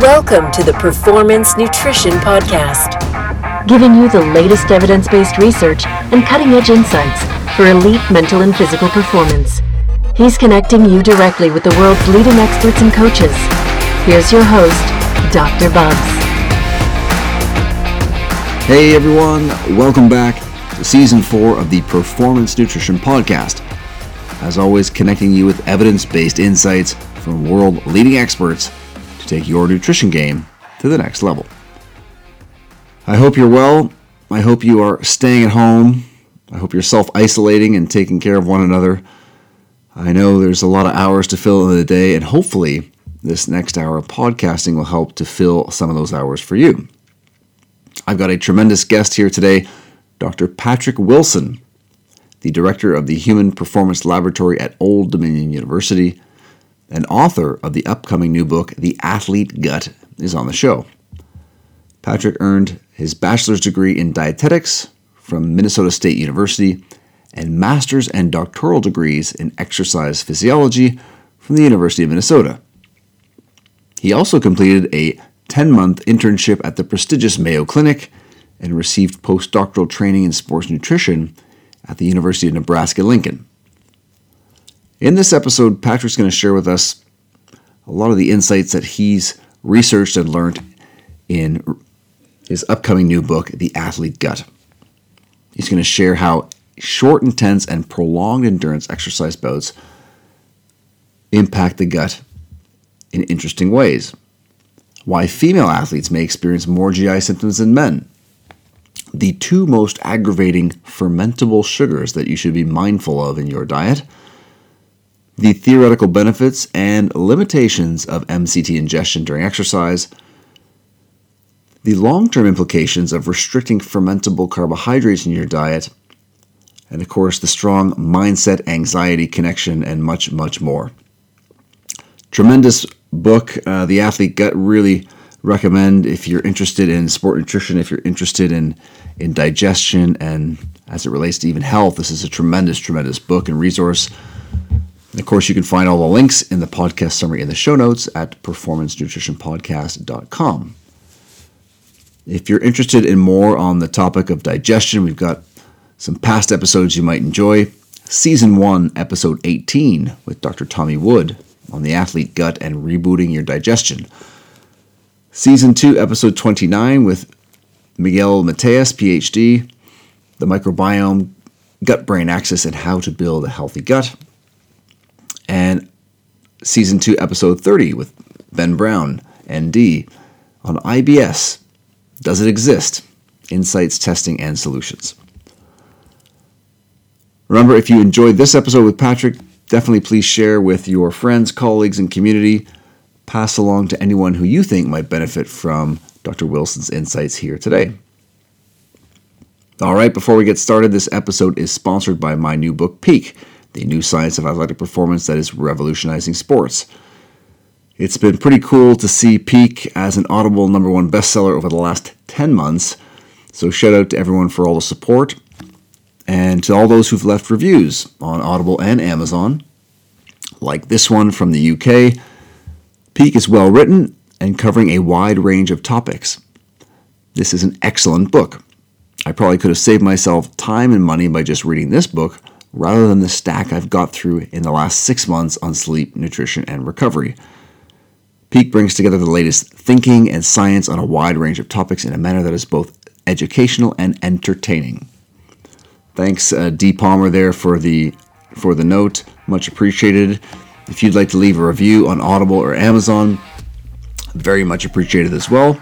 Welcome to the Performance Nutrition Podcast, giving you the latest evidence based research and cutting edge insights for elite mental and physical performance. He's connecting you directly with the world's leading experts and coaches. Here's your host, Dr. Bubbs. Hey everyone, welcome back to season four of the Performance Nutrition Podcast. As always, connecting you with evidence based insights from world leading experts take your nutrition game to the next level. I hope you're well. I hope you are staying at home. I hope you're self isolating and taking care of one another. I know there's a lot of hours to fill in the day, and hopefully, this next hour of podcasting will help to fill some of those hours for you. I've got a tremendous guest here today, Dr. Patrick Wilson, the director of the Human Performance Laboratory at Old Dominion University and author of the upcoming new book, The Athlete Gut, is on the show. Patrick earned his bachelor's degree in dietetics from Minnesota State University and master's and doctoral degrees in exercise physiology from the University of Minnesota. He also completed a 10 month internship at the prestigious Mayo Clinic and received postdoctoral training in sports nutrition at the University of Nebraska Lincoln. In this episode, Patrick's going to share with us a lot of the insights that he's researched and learned in his upcoming new book, The Athlete Gut. He's going to share how short, intense, and prolonged endurance exercise bouts impact the gut in interesting ways. Why female athletes may experience more GI symptoms than men. The two most aggravating fermentable sugars that you should be mindful of in your diet the theoretical benefits and limitations of MCT ingestion during exercise, the long term implications of restricting fermentable carbohydrates in your diet, and of course, the strong mindset anxiety connection, and much, much more. Tremendous book, uh, The Athlete Gut, really recommend if you're interested in sport nutrition, if you're interested in, in digestion, and as it relates to even health. This is a tremendous, tremendous book and resource. Of course, you can find all the links in the podcast summary in the show notes at performancenutritionpodcast.com. If you're interested in more on the topic of digestion, we've got some past episodes you might enjoy. Season 1, Episode 18, with Dr. Tommy Wood on the athlete gut and rebooting your digestion. Season 2, Episode 29, with Miguel Mateas, PhD, the microbiome, gut brain axis, and how to build a healthy gut and season 2, episode 30 with Ben Brown, ND, on IBS Does it exist? Insights, testing, and solutions. Remember, if you enjoyed this episode with Patrick, definitely please share with your friends, colleagues, and community. Pass along to anyone who you think might benefit from Dr. Wilson's insights here today. All right, before we get started, this episode is sponsored by my new book, Peak the new science of athletic performance that is revolutionizing sports. It's been pretty cool to see Peak as an Audible number one bestseller over the last 10 months. So, shout out to everyone for all the support and to all those who've left reviews on Audible and Amazon, like this one from the UK. Peak is well written and covering a wide range of topics. This is an excellent book. I probably could have saved myself time and money by just reading this book rather than the stack I've got through in the last six months on sleep, nutrition, and recovery. Peak brings together the latest thinking and science on a wide range of topics in a manner that is both educational and entertaining. Thanks, uh, D. Palmer, there for the for the note. Much appreciated. If you'd like to leave a review on Audible or Amazon, very much appreciated as well.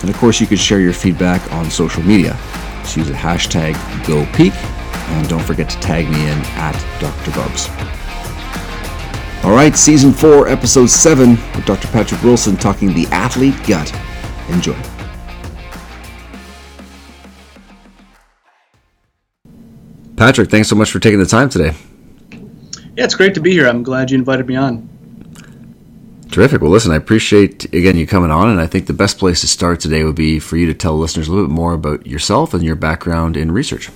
And of course, you can share your feedback on social media. Just use the hashtag GoPeak and don't forget to tag me in at Dr. Bubbs. All right, season four, episode seven, with Dr. Patrick Wilson talking the athlete gut. Enjoy. Patrick, thanks so much for taking the time today. Yeah, it's great to be here. I'm glad you invited me on. Terrific. Well, listen, I appreciate again you coming on, and I think the best place to start today would be for you to tell listeners a little bit more about yourself and your background in research.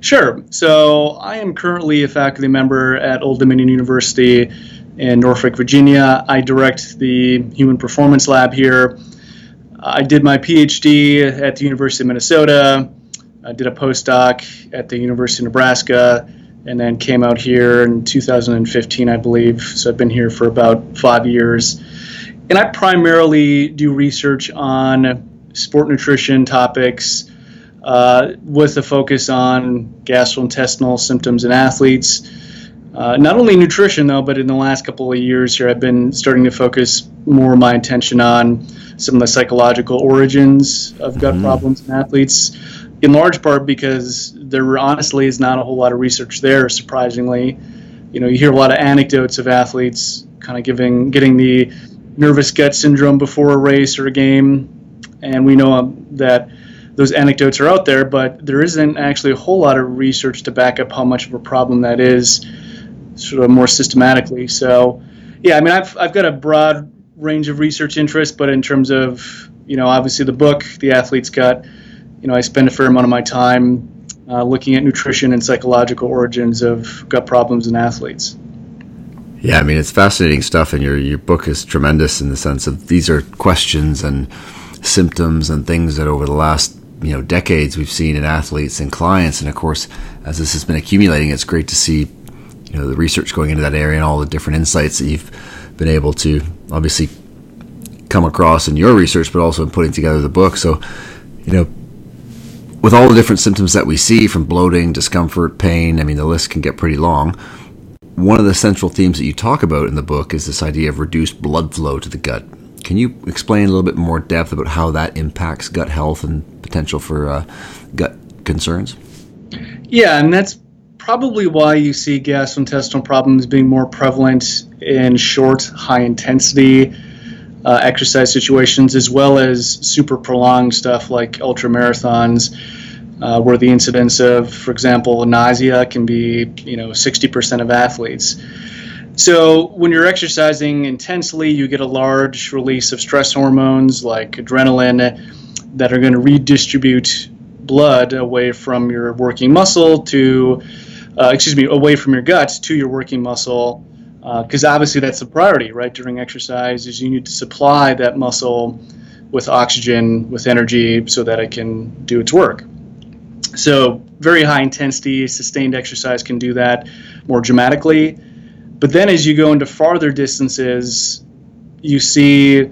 Sure. So I am currently a faculty member at Old Dominion University in Norfolk, Virginia. I direct the Human Performance Lab here. I did my PhD at the University of Minnesota. I did a postdoc at the University of Nebraska and then came out here in 2015, I believe. So I've been here for about five years. And I primarily do research on sport nutrition topics uh, with a focus on gastrointestinal symptoms in athletes. Uh, not only nutrition, though, but in the last couple of years here, I've been starting to focus more of my attention on some of the psychological origins of gut mm-hmm. problems in athletes in large part because there honestly is not a whole lot of research there. Surprisingly, you know, you hear a lot of anecdotes of athletes kind of giving getting the nervous gut syndrome before a race or a game, and we know um, that those anecdotes are out there, but there isn't actually a whole lot of research to back up how much of a problem that is, sort of more systematically. So, yeah, I mean, I've I've got a broad range of research interests, but in terms of you know, obviously the book, the athlete's gut you know, I spend a fair amount of my time uh, looking at nutrition and psychological origins of gut problems in athletes. Yeah, I mean it's fascinating stuff, and your your book is tremendous in the sense of these are questions and symptoms and things that over the last you know decades we've seen in athletes and clients, and of course as this has been accumulating, it's great to see you know the research going into that area and all the different insights that you've been able to obviously come across in your research, but also in putting together the book. So you know with all the different symptoms that we see from bloating, discomfort, pain, I mean, the list can get pretty long. One of the central themes that you talk about in the book is this idea of reduced blood flow to the gut. Can you explain a little bit more depth about how that impacts gut health and potential for uh, gut concerns? Yeah, and that's probably why you see gastrointestinal problems being more prevalent in short, high intensity uh, exercise situations, as well as super prolonged stuff like ultra marathons, uh, where the incidence of, for example, nausea can be, you know, 60% of athletes. So when you're exercising intensely, you get a large release of stress hormones like adrenaline that are going to redistribute blood away from your working muscle to, uh, excuse me, away from your gut to your working muscle because uh, obviously that's the priority, right? During exercise, is you need to supply that muscle with oxygen, with energy, so that it can do its work. So very high intensity, sustained exercise can do that more dramatically. But then as you go into farther distances, you see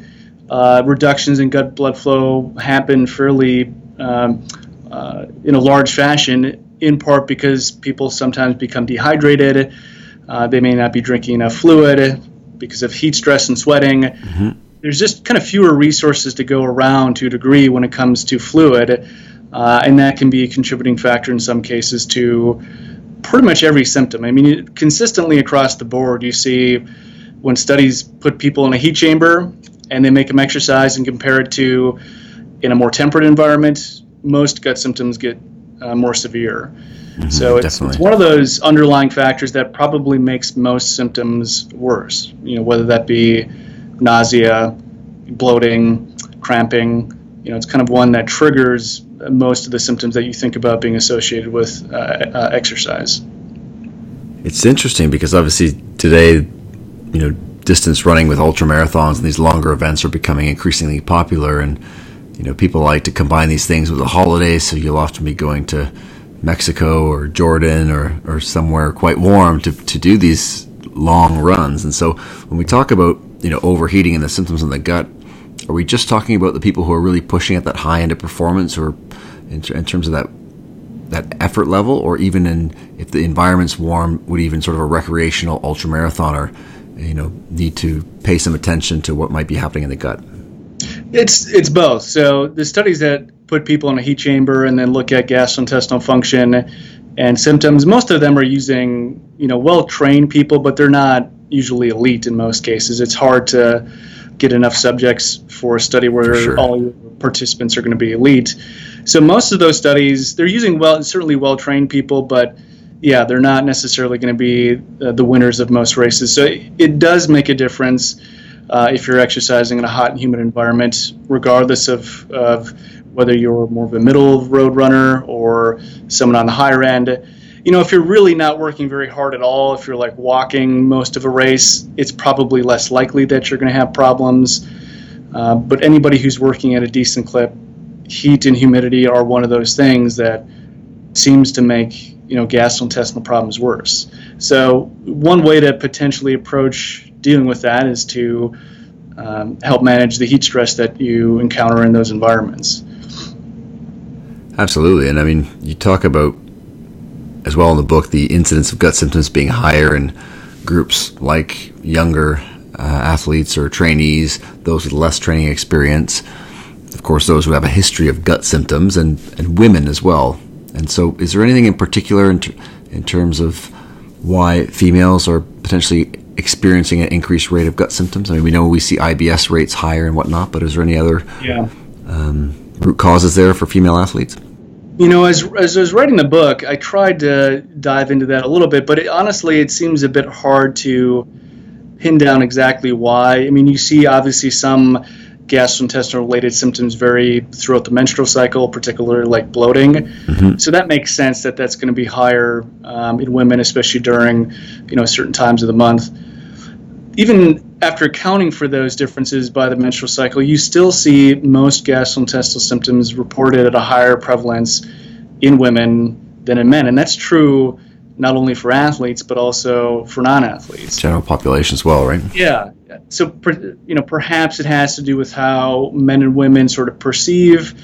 uh, reductions in gut blood flow happen fairly um, uh, in a large fashion, in part because people sometimes become dehydrated uh, they may not be drinking enough fluid because of heat stress and sweating. Mm-hmm. There's just kind of fewer resources to go around to a degree when it comes to fluid, uh, and that can be a contributing factor in some cases to pretty much every symptom. I mean, consistently across the board, you see when studies put people in a heat chamber and they make them exercise and compare it to in a more temperate environment, most gut symptoms get uh, more severe. Mm-hmm, so it's, it's, one of those underlying factors that probably makes most symptoms worse. You know, whether that be nausea, bloating, cramping. You know, it's kind of one that triggers most of the symptoms that you think about being associated with uh, uh, exercise. It's interesting because obviously today, you know, distance running with ultra marathons and these longer events are becoming increasingly popular, and you know, people like to combine these things with a holiday. So you'll often be going to Mexico or Jordan or, or somewhere quite warm to, to do these long runs. And so when we talk about, you know, overheating and the symptoms in the gut, are we just talking about the people who are really pushing at that high end of performance or in, in terms of that that effort level or even in if the environment's warm would even sort of a recreational ultra marathoner you know need to pay some attention to what might be happening in the gut it's it's both so the studies that put people in a heat chamber and then look at gastrointestinal function and symptoms. Most of them are using, you know, well-trained people, but they're not usually elite in most cases. It's hard to get enough subjects for a study where sure. all participants are going to be elite. So most of those studies, they're using well, certainly well-trained people, but yeah, they're not necessarily going to be uh, the winners of most races. So it, it does make a difference uh, if you're exercising in a hot and humid environment, regardless of, of whether you're more of a middle road runner or someone on the higher end. you know, if you're really not working very hard at all, if you're like walking most of a race, it's probably less likely that you're going to have problems. Uh, but anybody who's working at a decent clip, heat and humidity are one of those things that seems to make you know gastrointestinal problems worse. So one way to potentially approach dealing with that is to um, help manage the heat stress that you encounter in those environments. Absolutely, and I mean you talk about as well in the book the incidence of gut symptoms being higher in groups like younger uh, athletes or trainees, those with less training experience. Of course, those who have a history of gut symptoms, and, and women as well. And so, is there anything in particular in, ter- in terms of why females are potentially experiencing an increased rate of gut symptoms? I mean, we know we see IBS rates higher and whatnot, but is there any other yeah. um, root causes there for female athletes? You know, as, as I was writing the book, I tried to dive into that a little bit, but it, honestly, it seems a bit hard to pin down exactly why. I mean, you see obviously some gastrointestinal related symptoms vary throughout the menstrual cycle, particularly like bloating. Mm-hmm. So that makes sense that that's going to be higher um, in women, especially during you know certain times of the month. Even after accounting for those differences by the menstrual cycle, you still see most gastrointestinal symptoms reported at a higher prevalence in women than in men, and that's true not only for athletes but also for non-athletes. General population as well, right? Yeah. So you know, perhaps it has to do with how men and women sort of perceive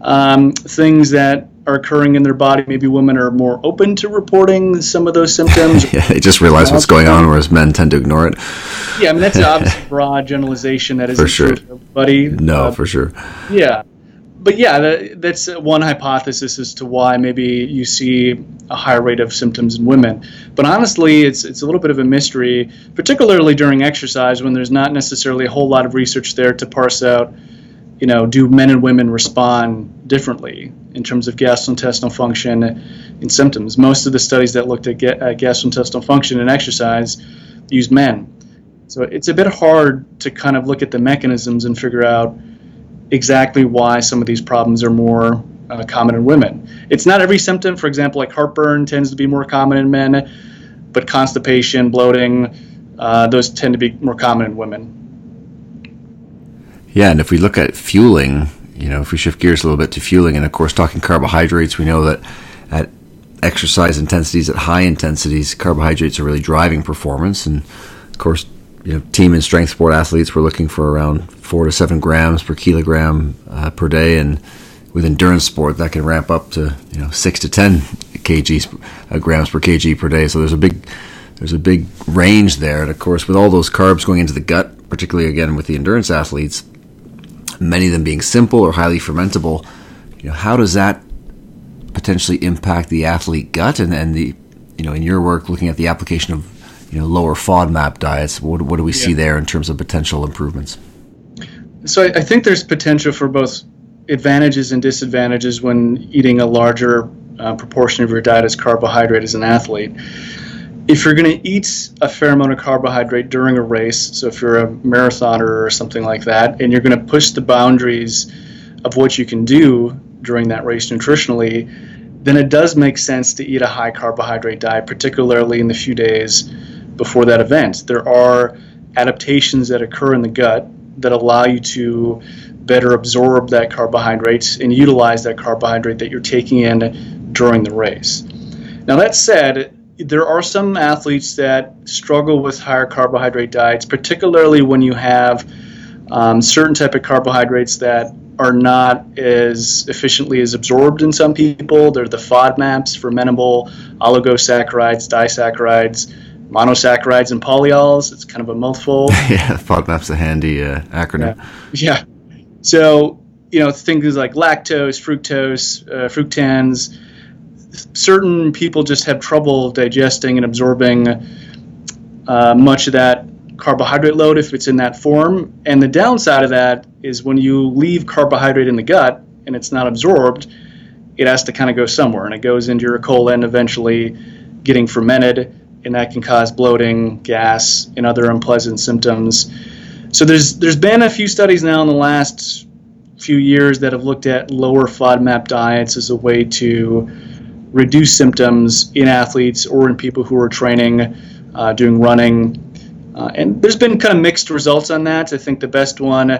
um, things that are occurring in their body. Maybe women are more open to reporting some of those symptoms. yeah, they just realize what's going on, whereas men tend to ignore it. Yeah, I mean that's obviously a broad generalization that isn't for sure. everybody. No, uh, for sure. Yeah, but yeah, that, that's one hypothesis as to why maybe you see a higher rate of symptoms in women. But honestly, it's it's a little bit of a mystery, particularly during exercise when there's not necessarily a whole lot of research there to parse out. You know, do men and women respond differently in terms of gastrointestinal function and symptoms? Most of the studies that looked at, gastrointestinal function and exercise used men. So it's a bit hard to kind of look at the mechanisms and figure out exactly why some of these problems are more uh, common in women. It's not every symptom. For example, like heartburn tends to be more common in men, but constipation, bloating, uh, those tend to be more common in women. Yeah, and if we look at fueling, you know, if we shift gears a little bit to fueling, and of course, talking carbohydrates, we know that at exercise intensities, at high intensities, carbohydrates are really driving performance. And of course, you know, team and strength sport athletes, we're looking for around four to seven grams per kilogram uh, per day, and with endurance sport, that can ramp up to you know six to ten kgs uh, grams per kg per day. So there's a big there's a big range there, and of course, with all those carbs going into the gut, particularly again with the endurance athletes, many of them being simple or highly fermentable, you know, how does that potentially impact the athlete gut and, and the you know in your work looking at the application of you know lower FODMAP diets? What, what do we yeah. see there in terms of potential improvements? So I, I, think there's potential for both advantages and disadvantages when eating a larger uh, proportion of your diet as carbohydrate as an athlete. If you're going to eat a fair amount of carbohydrate during a race, so if you're a marathoner or something like that, and you're going to push the boundaries of what you can do during that race nutritionally, then it does make sense to eat a high carbohydrate diet, particularly in the few days before that event. There are adaptations that occur in the gut that allow you to better absorb that carbohydrate and utilize that carbohydrate that you're taking in during the race. Now, that said, there are some athletes that struggle with higher carbohydrate diets, particularly when you have um, certain type of carbohydrates that are not as efficiently as absorbed in some people. They're the FODMAPs, fermentable oligosaccharides, disaccharides, monosaccharides, and polyols. It's kind of a mouthful. yeah, FODMAP's a handy uh, acronym. Yeah. yeah. So, you know, things like lactose, fructose, uh, fructans. Certain people just have trouble digesting and absorbing uh, much of that carbohydrate load if it's in that form. And the downside of that is when you leave carbohydrate in the gut and it's not absorbed, it has to kind of go somewhere and it goes into your colon, eventually getting fermented, and that can cause bloating, gas, and other unpleasant symptoms. So there's there's been a few studies now in the last few years that have looked at lower FODMAP diets as a way to reduce symptoms in athletes or in people who are training, uh, doing running. Uh, and there's been kind of mixed results on that. I think the best one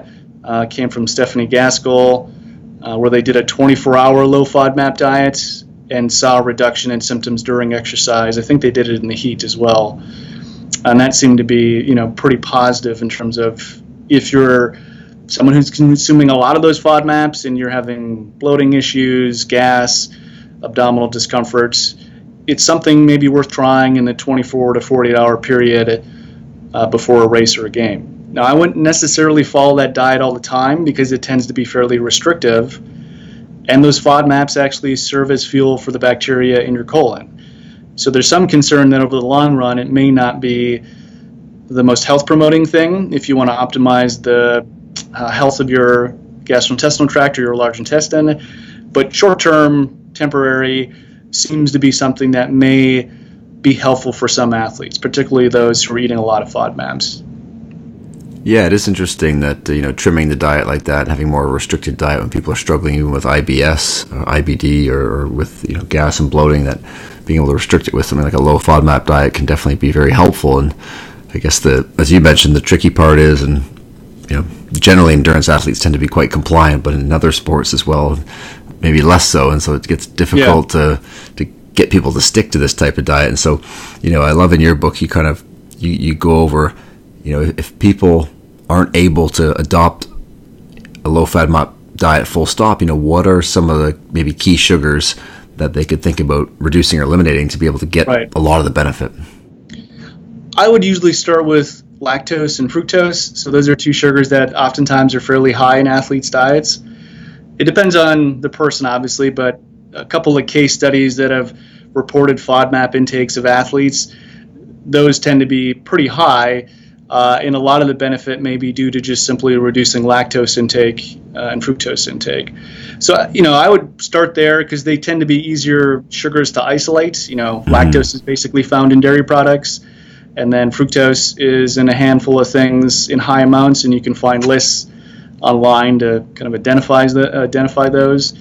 uh, came from Stephanie Gaskell, uh, where they did a 24 hour low FODMAP diet and saw reduction in symptoms during exercise. I think they did it in the heat as well. And that seemed to be, you know, pretty positive in terms of if you're someone who's consuming a lot of those FODMAPs and you're having bloating issues, gas, abdominal discomforts, it's something maybe worth trying in the 24 to 48 hour period uh, before a race or a game. Now, I wouldn't necessarily follow that diet all the time because it tends to be fairly restrictive, and those FODMAPs actually serve as fuel for the bacteria in your colon. So there's some concern that over the long run, it may not be the most health promoting thing if you want to optimize the uh, health of your gastrointestinal tract or your large intestine. But short term, temporary, seems to be something that may be helpful for some athletes, particularly those who are eating a lot of FODMAPs. Yeah, it is interesting that uh, you know trimming the diet like that, having more restricted diet when people are struggling even with IBS, or IBD, or, or, with you know gas and bloating, that being able to restrict it with something like a low FODMAP diet can definitely be very helpful. And I guess the as you mentioned, the tricky part is, and you know, generally endurance athletes tend to be quite compliant, but in other sports as well, maybe less so, and so it gets difficult yeah. to to get people to stick to this type of diet. And so, you know, I love in your book you kind of you, you go over you know, if people aren't able to adopt a low FODMAP diet full stop, you know, what are some of the maybe key sugars that they could think about reducing or eliminating to be able to get right. a lot of the benefit? I would usually start with lactose and fructose. So those are two sugars that oftentimes are fairly high in athletes' diets. It depends on the person, obviously, but a couple of case studies that have reported FODMAP intakes of athletes, those tend to be pretty high uh, and a lot of the benefit may be due to just simply reducing lactose intake uh, and fructose intake. So, you know, I would start there because they tend to be easier sugars to isolate. You know, mm-hmm. lactose is basically found in dairy products, and then fructose is in a handful of things in high amounts, and you can find lists online to kind of identify, the, identify those.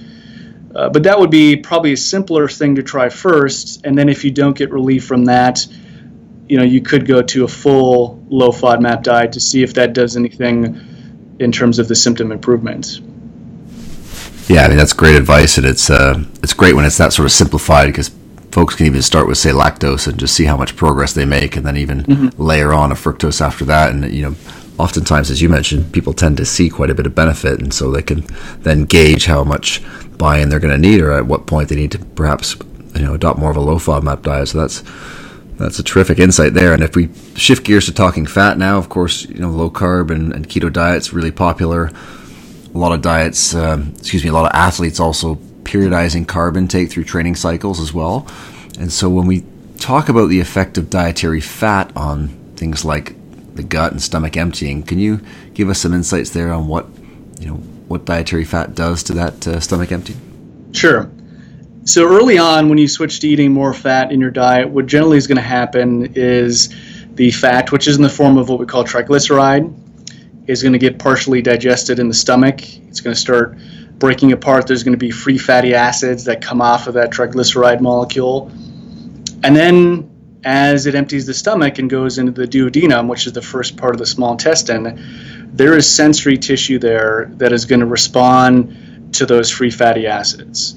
Uh, but that would be probably a simpler thing to try first, and then if you don't get relief from that, you know, you could go to a full low FODMAP diet to see if that does anything in terms of the symptom improvement. Yeah, I mean that's great advice, and it's uh, it's great when it's that sort of simplified because folks can even start with say lactose and just see how much progress they make, and then even mm-hmm. layer on a fructose after that, and you know oftentimes, as you mentioned, people tend to see quite a bit of benefit, and so they can then gauge how much buy-in they're going to need, or at what point they need to perhaps you know adopt more of a low FODMAP diet. So that's that's a terrific insight there. And if we shift gears to talking fat now, of course, you know, low carb and, and keto diets really popular. A lot of diets, um, excuse me, a lot of athletes also periodizing carb intake through training cycles as well. And so when we talk about the effect of dietary fat on things like the gut and stomach emptying, can you give us some insights there on what you know what dietary fat does to that uh, stomach emptying? Sure. So early on, when you switch to eating more fat in your diet, what generally is going to happen is the fat, which is in the form of what we call triglyceride, is going to get partially digested in the stomach. It's going to start breaking apart. There's going to be free fatty acids that come off of that triglyceride molecule. And then as it empties the stomach and goes into the duodenum, which is the first part of the small intestine, there is sensory tissue there that is going to respond to those free fatty acids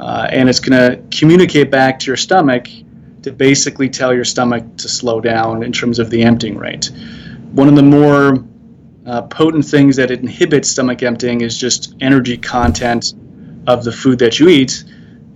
uh, and it's going to communicate back to your stomach to basically tell your stomach to slow down in terms of the emptying rate. One of the more uh, potent things that inhibits stomach emptying is just energy content of the food that you eat.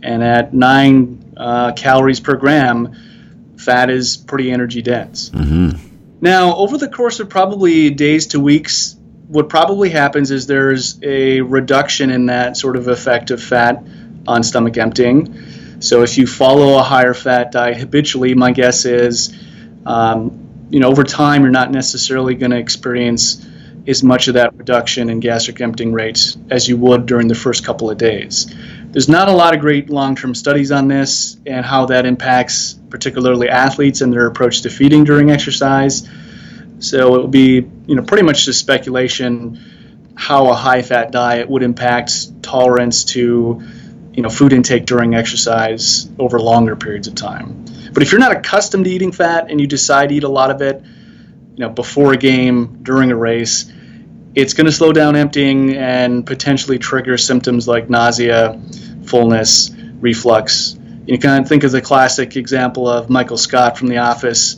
And at nine uh, calories per gram, fat is pretty energy dense. Mm-hmm. Now, over the course of probably days to weeks, what probably happens is there's a reduction in that sort of effect of fat on stomach emptying. So if you follow a higher fat diet habitually, my guess is, um, you know, over time you're not necessarily going to experience as much of that reduction in gastric emptying rates as you would during the first couple of days. There's not a lot of great long-term studies on this and how that impacts particularly athletes and their approach to feeding during exercise. So it will be, you know, pretty much just speculation how a high-fat diet would impact tolerance to you know food intake during exercise over longer periods of time. But if you're not accustomed to eating fat and you decide to eat a lot of it, you know, before a game, during a race, it's going to slow down emptying and potentially trigger symptoms like nausea, fullness, reflux. You kind of think of the classic example of Michael Scott from The Office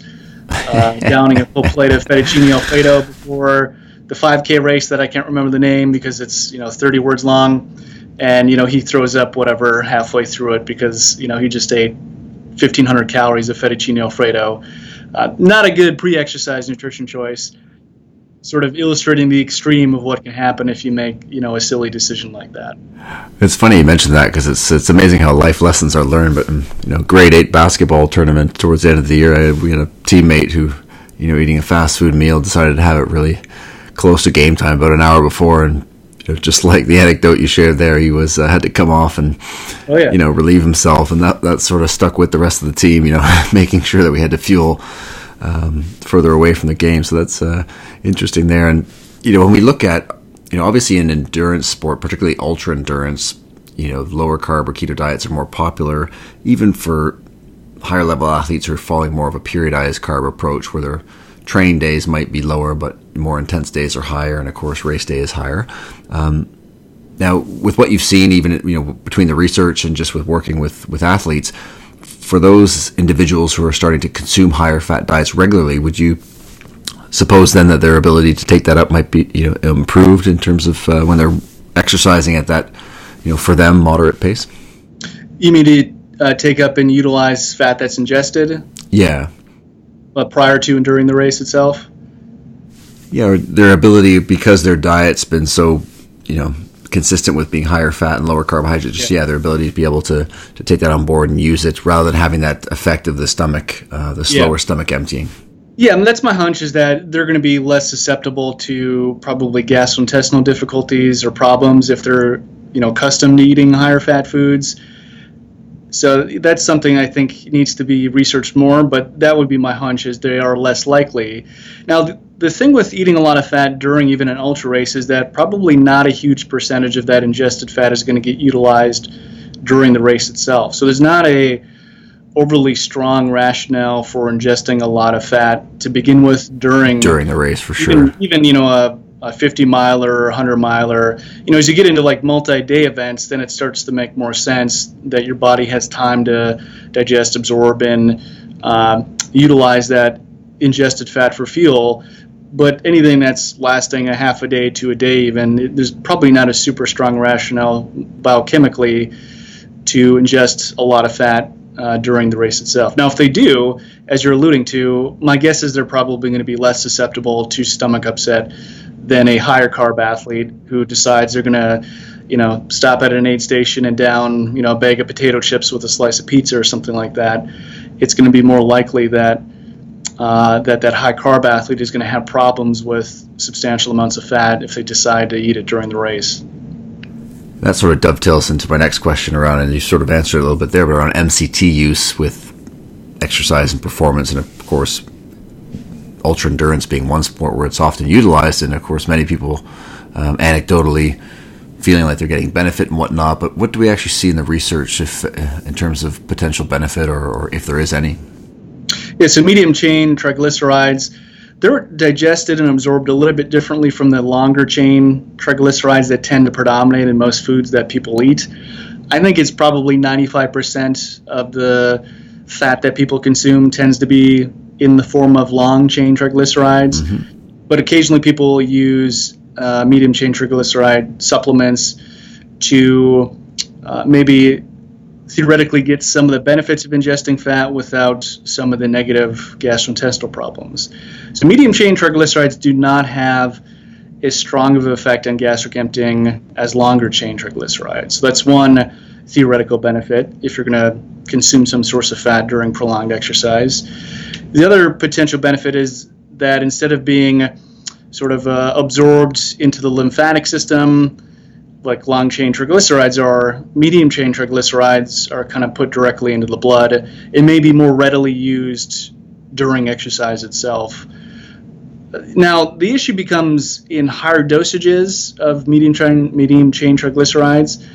uh, downing a full plate of fettuccine alfredo before the 5K race that I can't remember the name because it's you know 30 words long, and you know he throws up whatever halfway through it because you know he just ate 1,500 calories of fettuccine alfredo. Uh, not a good pre-exercise nutrition choice. Sort of illustrating the extreme of what can happen if you make you know a silly decision like that. It's funny you mentioned that because it's it's amazing how life lessons are learned. But you know, grade eight basketball tournament towards the end of the year, I we had a teammate who, you know, eating a fast food meal, decided to have it really close to game time, about an hour before, and you know, just like the anecdote you shared there, he was uh, had to come off and oh, yeah. you know relieve himself, and that that sort of stuck with the rest of the team. You know, making sure that we had to fuel um, further away from the game. So that's uh, interesting there. And you know, when we look at you know, obviously in endurance sport, particularly ultra endurance, you know, lower carb or keto diets are more popular, even for higher level athletes who are following more of a periodized carb approach, where their training days might be lower, but more intense days are higher, and of course, race day is higher. Um, now, with what you've seen, even you know between the research and just with working with with athletes, for those individuals who are starting to consume higher fat diets regularly, would you suppose then that their ability to take that up might be you know improved in terms of uh, when they're exercising at that you know for them moderate pace? You mean to uh, take up and utilize fat that's ingested? Yeah. But prior to and during the race itself. Yeah, their ability because their diet's been so you know consistent with being higher fat and lower carbohydrates. Just yeah. yeah, their ability to be able to to take that on board and use it rather than having that effect of the stomach, uh, the slower yeah. stomach emptying. Yeah, I mean, that's my hunch is that they're going to be less susceptible to probably gastrointestinal difficulties or problems if they're you know accustomed to eating higher fat foods. So that's something I think needs to be researched more, but that would be my hunch is they are less likely. Now, the thing with eating a lot of fat during even an ultra race is that probably not a huge percentage of that ingested fat is going to get utilized during the race itself. So there's not a overly strong rationale for ingesting a lot of fat to begin with during during the race for even, sure. Even you know a, a 50 miler or 100 miler, you know as you get into like multi-day events, then it starts to make more sense that your body has time to digest, absorb, and uh, utilize that ingested fat for fuel. But anything that's lasting a half a day to a day even there's probably not a super strong rationale biochemically to ingest a lot of fat uh, during the race itself. Now if they do as you're alluding to my guess is they're probably going to be less susceptible to stomach upset than a higher carb athlete who decides they're going to you know stop at an aid station and down you know a bag of potato chips with a slice of pizza or something like that it's going to be more likely that uh, that that high carb athlete is going to have problems with substantial amounts of fat if they decide to eat it during the race. That sort of dovetails into my next question around, and you sort of answered a little bit there, but around MCT use with exercise and performance, and of course, ultra endurance being one sport where it's often utilized, and of course, many people um, anecdotally feeling like they're getting benefit and whatnot. But what do we actually see in the research, if in terms of potential benefit, or, or if there is any? Yeah, so medium chain triglycerides, they're digested and absorbed a little bit differently from the longer chain triglycerides that tend to predominate in most foods that people eat. I think it's probably 95% of the fat that people consume tends to be in the form of long chain triglycerides. Mm-hmm. But occasionally people use uh, medium chain triglyceride supplements to uh, maybe theoretically get some of the benefits of ingesting fat without some of the negative gastrointestinal problems. So, medium chain triglycerides do not have as strong of an effect on gastric emptying as longer chain triglycerides. So, that's one theoretical benefit if you're going to consume some source of fat during prolonged exercise. The other potential benefit is that instead of being sort of uh, absorbed into the lymphatic system, like long chain triglycerides are, medium chain triglycerides are kind of put directly into the blood. It may be more readily used during exercise itself. Now, the issue becomes in higher dosages of medium chain, medium chain triglycerides.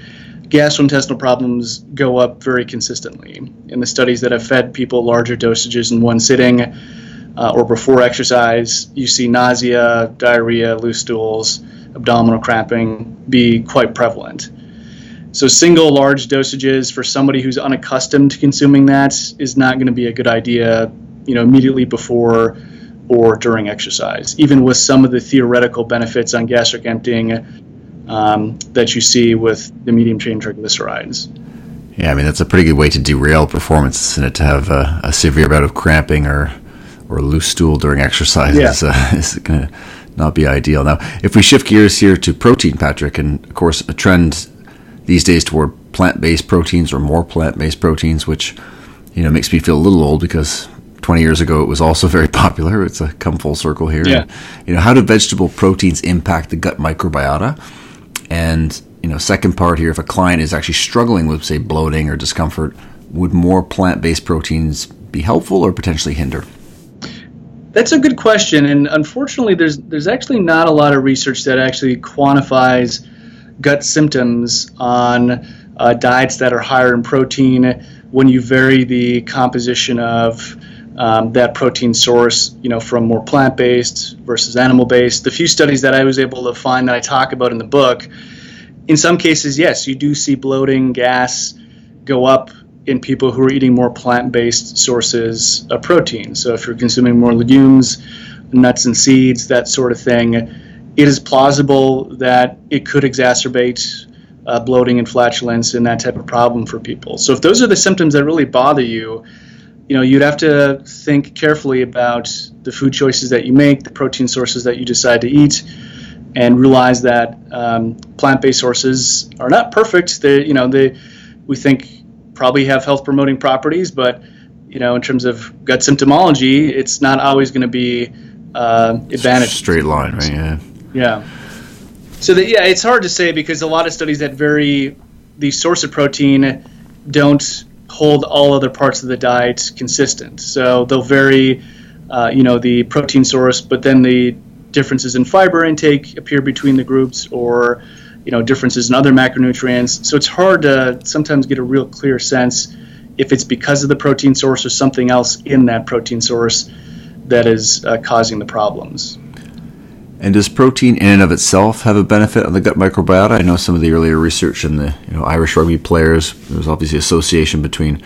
Gastrointestinal problems go up very consistently. In the studies that have fed people larger dosages in one sitting uh, or before exercise, you see nausea, diarrhea, loose stools, abdominal cramping be quite prevalent. So, single large dosages for somebody who's unaccustomed to consuming that is not going to be a good idea, you know, immediately before or during exercise, even with some of the theoretical benefits on gastric emptying um, that you see with the medium chain triglycerides. Yeah, I mean that's a pretty good way to derail performance, isn't it? To have a, a severe bout of cramping or or loose stool during exercise yeah. is, uh, is going to not be ideal. Now, if we shift gears here to protein, Patrick, and of course a trend these days toward plant-based proteins or more plant-based proteins, which you know makes me feel a little old because 20 years ago it was also very popular. It's a come full circle here. Yeah. And, you know, how do vegetable proteins impact the gut microbiota? And you know, second part here, if a client is actually struggling with, say, bloating or discomfort, would more plant-based proteins be helpful or potentially hinder? That's a good question, and unfortunately, there's there's actually not a lot of research that actually quantifies gut symptoms on uh, diets that are higher in protein when you vary the composition of um, that protein source, you know, from more plant-based versus animal-based. The few studies that I was able to find that I talk about in the book, in some cases, yes, you do see bloating, gas go up in people who are eating more plant-based sources of protein. So if you're consuming more legumes, nuts and seeds, that sort of thing, it is plausible that it could exacerbate uh, bloating and flatulence and that type of problem for people. So if those are the symptoms that really bother you, you know, you'd have to think carefully about the food choices that you make, the protein sources that you decide to eat, and realize that um, plant-based sources are not perfect. They, you know, they we think probably have health-promoting properties, but you know, in terms of gut symptomology, it's not always going to be uh, advantage. Straight line, right? Yeah. Yeah. So that yeah, it's hard to say because a lot of studies that vary the source of protein don't hold all other parts of the diet consistent. So they'll vary, uh, you know, the protein source, but then the differences in fiber intake appear between the groups, or you know, differences in other macronutrients. So it's hard to sometimes get a real clear sense if it's because of the protein source or something else in that protein source that is uh, causing the problems. And does protein in and of itself have a benefit on the gut microbiota? I know some of the earlier research in the you know Irish rugby players. There's obviously association between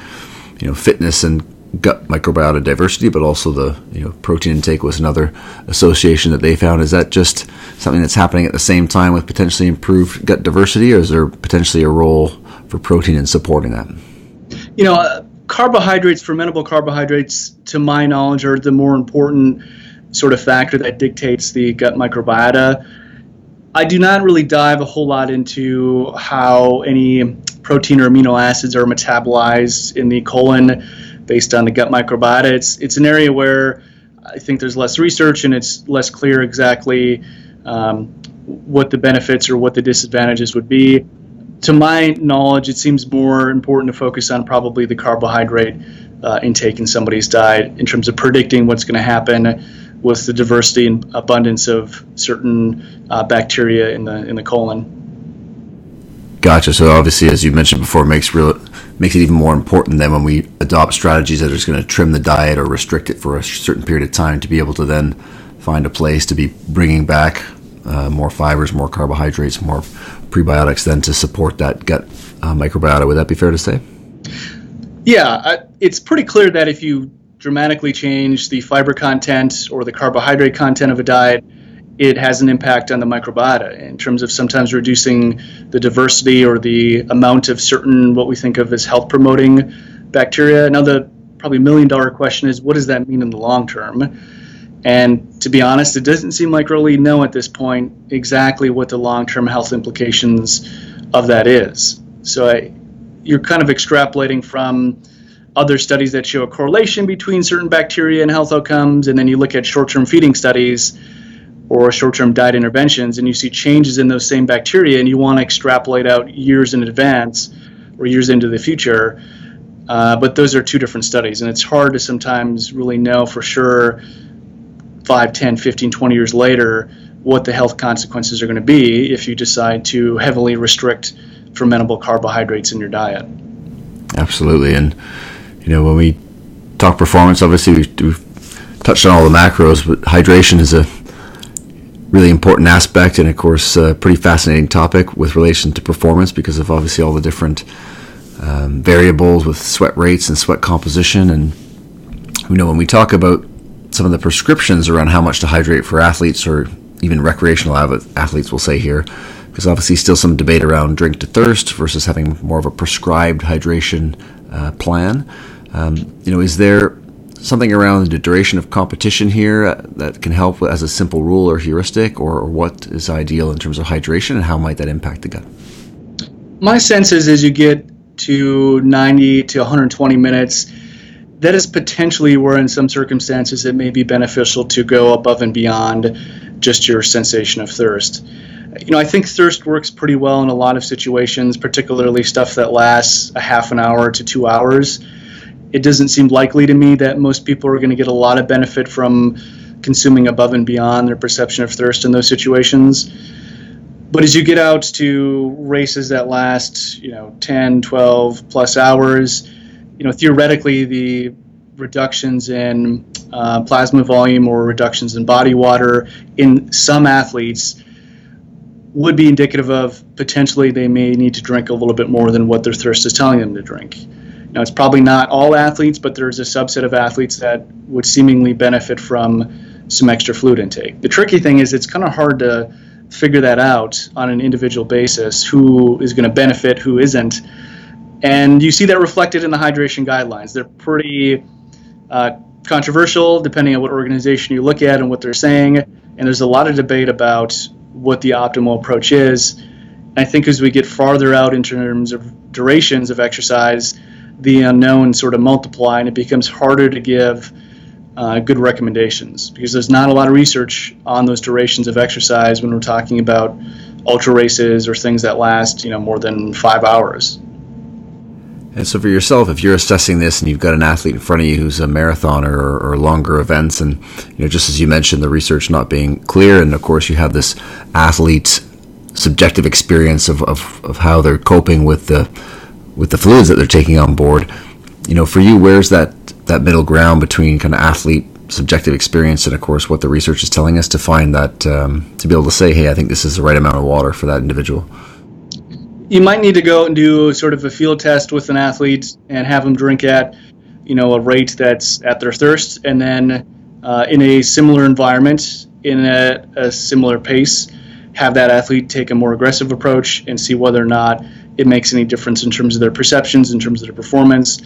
you know fitness and gut microbiota diversity, but also the you know protein intake was another association that they found. Is that just something that's happening at the same time with potentially improved gut diversity, or is there potentially a role for protein in supporting that? You know, uh, carbohydrates, fermentable carbohydrates, to my knowledge, are the more important sort of factor that dictates the gut microbiota. I do not really dive a whole lot into how any protein or amino acids are metabolized in the colon based on the gut microbiota. It's it's an area where I think there's less research and it's less clear exactly um, what the benefits or what the disadvantages would be. To my knowledge, it seems more important to focus on probably the carbohydrate uh, intake in somebody's diet in terms of predicting what's going to happen with the diversity and abundance of certain uh, bacteria in the in the colon. Gotcha. So obviously, as you mentioned before, it makes real makes it even more important than when we adopt strategies that are just going to trim the diet or restrict it for a certain period of time to be able to then find a place to be bringing back uh, more fibers, more carbohydrates, more prebiotics, then to support that gut uh, microbiota. Would that be fair to say? Yeah, I, it's pretty clear that if you dramatically change the fiber content or the carbohydrate content of a diet, it has an impact on the microbiota in terms of sometimes reducing the diversity or the amount of certain what we think of as health promoting bacteria. Now, the probably million dollar question is what does that mean in the long term? And to be honest, it doesn't seem like we really know at this point exactly what the long term health implications of that is. So I, you're kind of extrapolating from other studies that show a correlation between certain bacteria and health outcomes, and then you look at short term feeding studies or short term diet interventions, and you see changes in those same bacteria, and you want to extrapolate out years in advance or years into the future. Uh, but those are two different studies, and it's hard to sometimes really know for sure 5, 10, 15, 20 years later what the health consequences are going to be if you decide to heavily restrict fermentable carbohydrates in your diet. Absolutely, and you know when we talk performance, obviously we've, we've touched on all the macros, but hydration is a really important aspect, and of course, a pretty fascinating topic with relation to performance because of obviously all the different um, variables with sweat rates and sweat composition. And you know, when we talk about some of the prescriptions around how much to hydrate for athletes or even recreational athletes, will say here, because obviously still some debate around drink to thirst versus having more of a prescribed hydration uh, plan. Um, you know, is there something around the duration of competition here uh, that can help as a simple rule or heuristic, or, or, what is ideal in terms of hydration, and how might that impact the gut? My sense is as you get to 90 to 120 minutes, that is potentially where, in some circumstances, it may be beneficial to go above and beyond just your sensation of thirst. You know, I think thirst works pretty well in a lot of situations, particularly stuff that lasts a half an hour to two hours it doesn't seem likely to me that most people are going to get a lot of benefit from consuming above and beyond their perception of thirst in those situations. But as you get out to races that last, you know, 10, 12 plus hours, you know, theoretically the reductions in uh, plasma volume or reductions in body water in some athletes would be indicative of potentially they may need to drink a little bit more than what their thirst is telling them to drink. It's probably not all athletes, but there's a subset of athletes that would seemingly benefit from some extra fluid intake. The tricky thing is it's kind of hard to figure that out on an individual basis who is going to benefit, who isn't. And you see that reflected in the hydration guidelines. They're pretty uh, controversial depending on what organization you look at and what they're saying. And there's a lot of debate about what the optimal approach is. And I think as we get farther out in terms of durations of exercise, the unknown sort of multiply and it becomes harder to give uh, good recommendations because there's not a lot of research on those durations of exercise when we're talking about ultra races or things that last you know more than five hours. And so, for yourself, if you're assessing this and you've got an athlete in front of you who's a marathoner or, or, longer events, and you know, just as you mentioned, the research not being clear, and of course, you have this athlete's subjective experience of, of, of how they're coping with the with the fluids that they're taking on board. You know, for you, where's that that middle ground between kind of athlete subjective experience and, of course, what the research is telling us to find that um, to be able to say, hey, I think this is the right amount of water for that individual. You might need to go and do sort of a field test with an athlete and have them drink at, you know, a rate that's at their thirst, and then uh, in a similar environment, in a, a similar pace, have that athlete take a more aggressive approach and see whether or not it makes any difference in terms of their perceptions, in terms of their performance.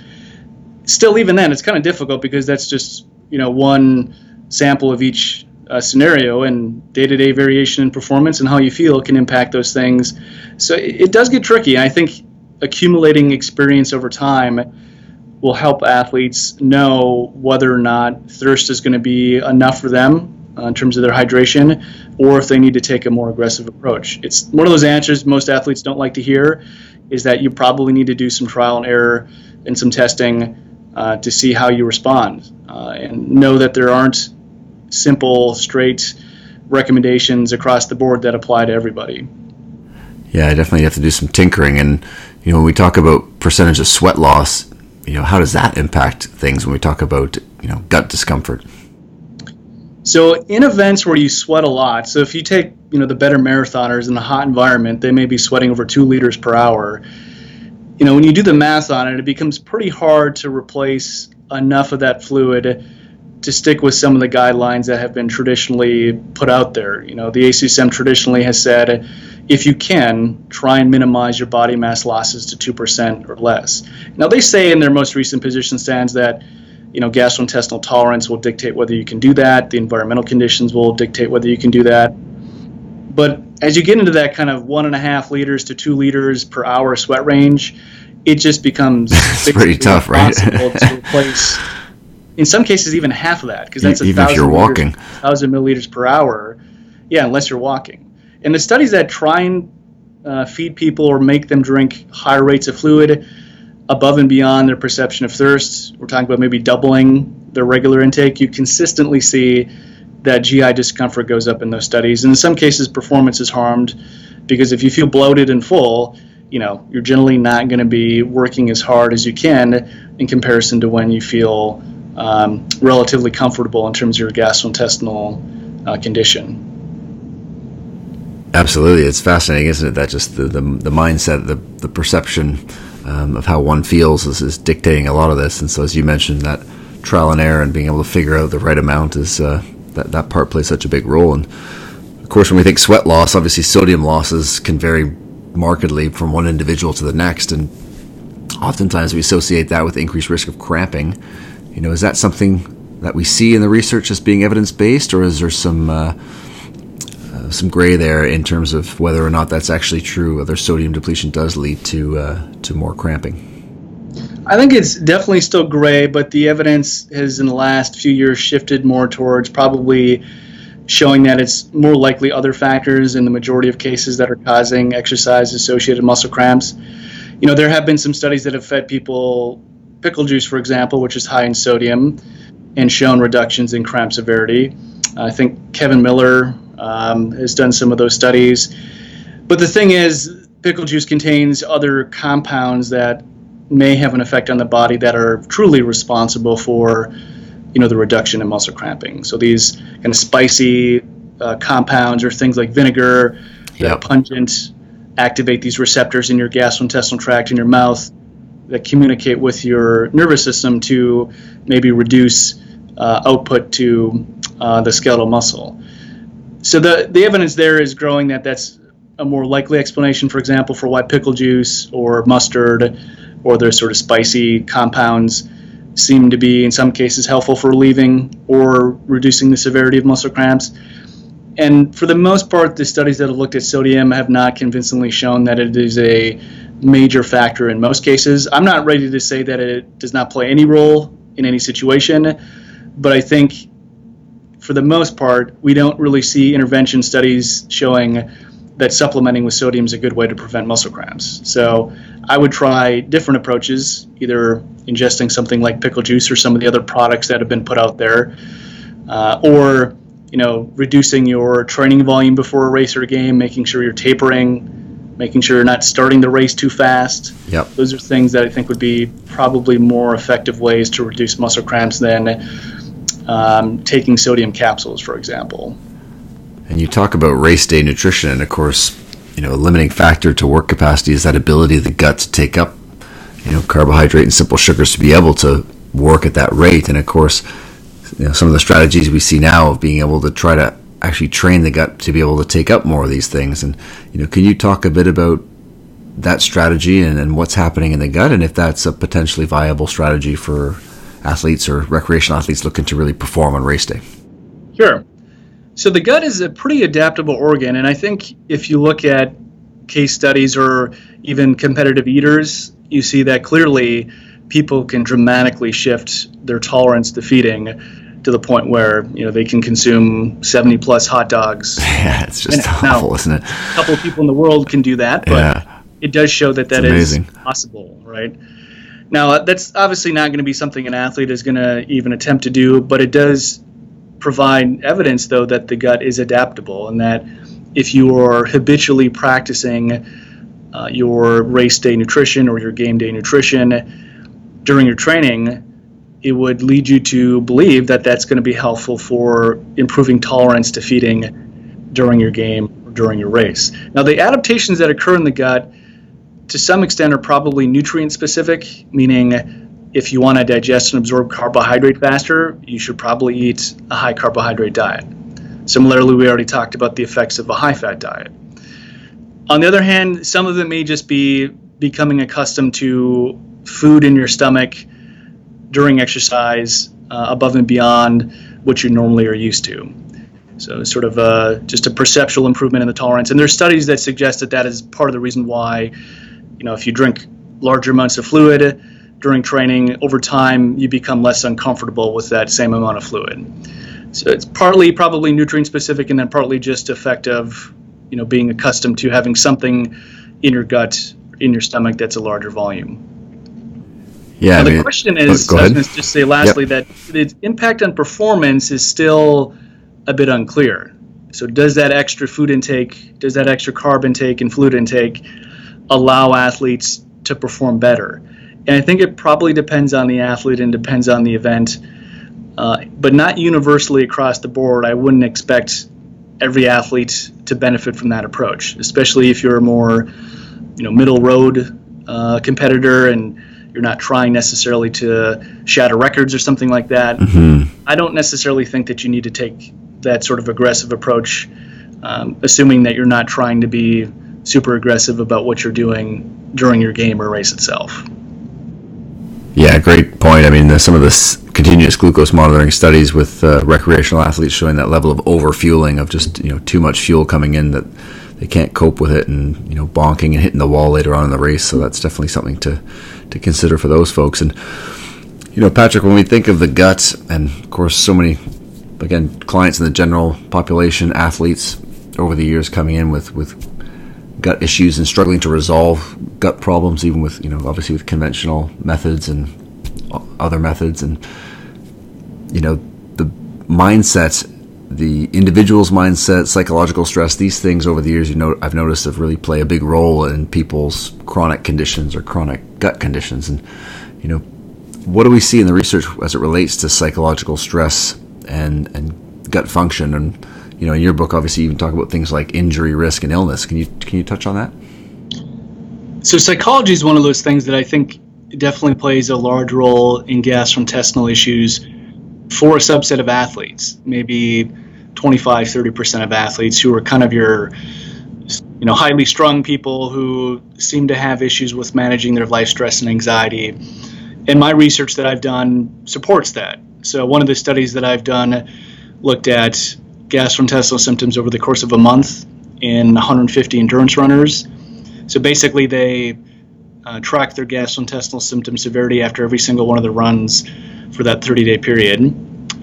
Still, even then, it's kind of difficult because that's just you know one sample of each uh, scenario, and day-to-day variation in performance and how you feel can impact those things. So it, it does get tricky. I think accumulating experience over time will help athletes know whether or not thirst is going to be enough for them uh, in terms of their hydration, or if they need to take a more aggressive approach. It's one of those answers most athletes don't like to hear, is that you probably need to do some trial and error and some testing uh, to see how you respond, uh, and know that there aren't simple, straight recommendations across the board that apply to everybody. Yeah, I definitely have to do some tinkering, and you know when we talk about percentage of sweat loss, you know how does that impact things when we talk about you know gut discomfort? So in events where you sweat a lot, so if you take you know the better marathoners in a hot environment, they may be sweating over two liters per hour. You know when you do the math on it, it becomes pretty hard to replace enough of that fluid to stick with some of the guidelines that have been traditionally put out there. You know the ACSM traditionally has said if you can, try and minimize your body mass losses to two percent or less. Now they say in their most recent position stands that you know, gastrointestinal tolerance will dictate whether you can do that. The environmental conditions will dictate whether you can do that. But as you get into that kind of one and a half liters to two liters per hour sweat range, it just becomes pretty tough, right? to replace, in some cases, even half of that because that's even a thousand if you're walking, thousand milliliters per hour. Yeah, unless you're walking. And the studies that try and uh, feed people or make them drink higher rates of fluid above and beyond their perception of thirst, we're talking about maybe doubling their regular intake, you consistently see that GI discomfort goes up in those studies. And in some cases, performance is harmed because if you feel bloated and full, you know, you're generally not going to be working as hard as you can in comparison to when you feel um, relatively comfortable in terms of your gastrointestinal uh, condition. Absolutely, it's fascinating, isn't it? That just the the, the mindset, the the perception um, of how one feels is, is, dictating a lot of this. And so, as you mentioned, that trial and error and being able to figure out the right amount is uh, that that part plays such a big role. And of course, when we think sweat loss, obviously sodium losses can vary markedly from one individual to the next, and oftentimes we associate that with increased risk of cramping. You know, is that something that we see in the research as being evidence based, or is there some uh, some gray there in terms of whether or not that's actually true, whether sodium depletion does lead to uh, to more cramping? I think it's definitely still gray, but the evidence has in the last few years shifted more towards probably showing that it's more likely other factors in the majority of cases that are causing exercise associated muscle cramps. You know, there have been some studies that have fed people pickle juice, for example, which is high in sodium, and shown reductions in cramp severity. I think Kevin Miller um, has done some of those studies. But the thing is, pickle juice contains other compounds that may have an effect on the body that are truly responsible for, you know, the reduction in muscle cramping. So these kind of spicy uh, compounds or things like vinegar, yep. pungent, activate these receptors in your gastrointestinal tract in your mouth that communicate with your nervous system to maybe reduce uh, output to uh, the skeletal muscle. So the the evidence there is growing that that's a more likely explanation, for example, for why pickle juice or mustard or their sort of spicy compounds seem to be in some cases helpful for relieving or reducing the severity of muscle cramps. And for the most part, the studies that have looked at sodium have not convincingly shown that it is a major factor in most cases. I'm not ready to say that it does not play any role in any situation, but I think for the most part, we don't really see intervention studies showing that supplementing with sodium is a good way to prevent muscle cramps. So I would try different approaches, either ingesting something like pickle juice or some of the other products that have been put out there, uh, or you know reducing your training volume before a race or a game, making sure you're tapering, making sure you're not starting the race too fast. Yep. Those are things that I think would be probably more effective ways to reduce muscle cramps than um, taking sodium capsules, for example. And you talk about race day nutrition, and of course, you know, a limiting factor to work capacity is that ability of the gut to take up, you know, carbohydrate and simple sugars to be able to work at that rate. And of course, you know, some of the strategies we see now of being able to try to actually train the gut to be able to take up more of these things. And you know, can you talk a bit about that strategy and, and what's happening in the gut, and if that's a potentially viable strategy for athletes or recreational athletes looking to really perform on race day? Sure. So the gut is a pretty adaptable organ, and I think if you look at case studies or even competitive eaters, you see that clearly people can dramatically shift their tolerance to feeding to the point where you know they can consume 70 plus hot dogs. Yeah, it's just awful, now, isn't it? A couple of people in the world can do that, but yeah. it does show that that is possible, right? Now, that's obviously not going to be something an athlete is going to even attempt to do, but it does provide evidence, though, that the gut is adaptable and that if you are habitually practicing uh, your race day nutrition or your game day nutrition during your training, it would lead you to believe that that's going to be helpful for improving tolerance to feeding during your game or during your race. Now, the adaptations that occur in the gut to some extent are probably nutrient specific, meaning if you want to digest and absorb carbohydrate faster, you should probably eat a high carbohydrate diet. Similarly, we already talked about the effects of a high fat diet. On the other hand, some of it may just be becoming accustomed to food in your stomach during exercise uh, above and beyond what you normally are used to. So, sort of uh, just a perceptual improvement in the tolerance. And there's studies that suggest that that is part of the reason why, you know, if you drink larger amounts of fluid, during training, over time, you become less uncomfortable with that same amount of fluid. So it's partly probably nutrient specific, and then partly just effect of, you know, being accustomed to having something in your gut, in your stomach that's a larger volume. Yeah. Now, the mean, question is, I was just say lastly yep. that the impact on performance is still a bit unclear. So does that extra food intake, does that extra carb intake and fluid intake allow athletes to perform better. And I think it probably depends on the athlete and depends on the event, uh, but not universally across the board. I wouldn't expect every athlete to benefit from that approach, especially if you're a more, you know, middle road uh, competitor and you're not trying necessarily to shatter records or something like that. Mm-hmm. I don't necessarily think that you need to take that sort of aggressive approach, um, assuming that you're not trying to be super aggressive about what you're doing during your game or race itself. Yeah, great point. I mean, some of this continuous glucose monitoring studies with uh, recreational athletes showing that level of overfueling of just you know too much fuel coming in that they can't cope with it and you know bonking and hitting the wall later on in the race. So that's definitely something to to consider for those folks. And you know, Patrick, when we think of the gut, and of course, so many again clients in the general population, athletes over the years coming in with with gut issues and struggling to resolve gut problems, even with you know obviously with conventional methods and other methods, and you know the mindset, the individual's mindset, psychological stress, these things over the years, you know, I've noticed have really play a big role in people's chronic conditions or chronic gut conditions, and you know what do we see in the research as it relates to psychological stress and and gut function? And you know, in your book, obviously, you even talk about things like injury risk and illness. Can you can you touch on that? So psychology is one of those things that I think definitely plays a large role in gastrointestinal issues for a subset of athletes, maybe 25, 30% of athletes who are kind of your you know highly strung people who seem to have issues with managing their life stress and anxiety. And my research that I've done supports that. So one of the studies that I've done looked at gastrointestinal symptoms over the course of a month in 150 endurance runners. So basically, they uh, track their gastrointestinal symptom severity after every single one of the runs for that 30 day period.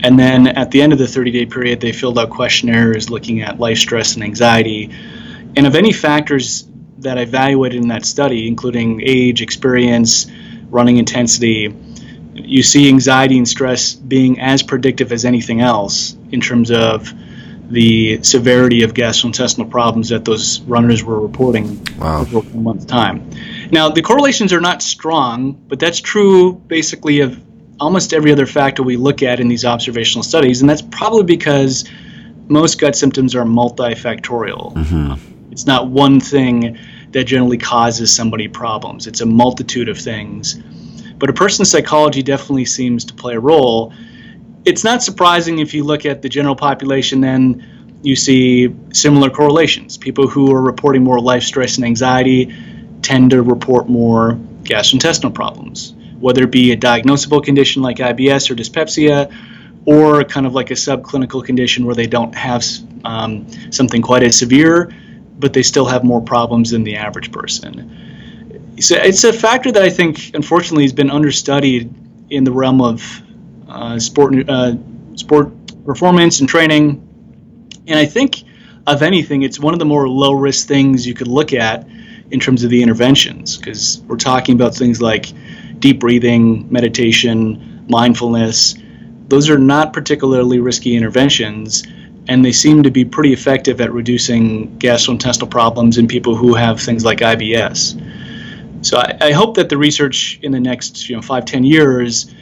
And then at the end of the 30 day period, they filled out questionnaires looking at life stress and anxiety. And of any factors that I evaluated in that study, including age, experience, running intensity, you see anxiety and stress being as predictive as anything else in terms of the severity of gastrointestinal problems that those runners were reporting wow. over a month's time. Now, the correlations are not strong, but that's true basically of almost every other factor we look at in these observational studies, and that's probably because most gut symptoms are multifactorial. Mm-hmm. It's not one thing that generally causes somebody problems, it's a multitude of things. But a person's psychology definitely seems to play a role it's not surprising if you look at the general population, then you see similar correlations. People who are reporting more life stress and anxiety tend to report more gastrointestinal problems, whether it be a diagnosable condition like IBS or dyspepsia, or kind of like a subclinical condition where they don't have um, something quite as severe, but they still have more problems than the average person. So it's a factor that I think, unfortunately, has been understudied in the realm of sport uh, sport performance and training. And I think, of anything, it's one of the more low risk things you could look at in terms of the interventions because we're talking about things like deep breathing, meditation, mindfulness. Those are not particularly risky interventions, and they seem to be pretty effective at reducing gastrointestinal problems in people who have things like IBS. So I, I hope that the research in the next you know five ten years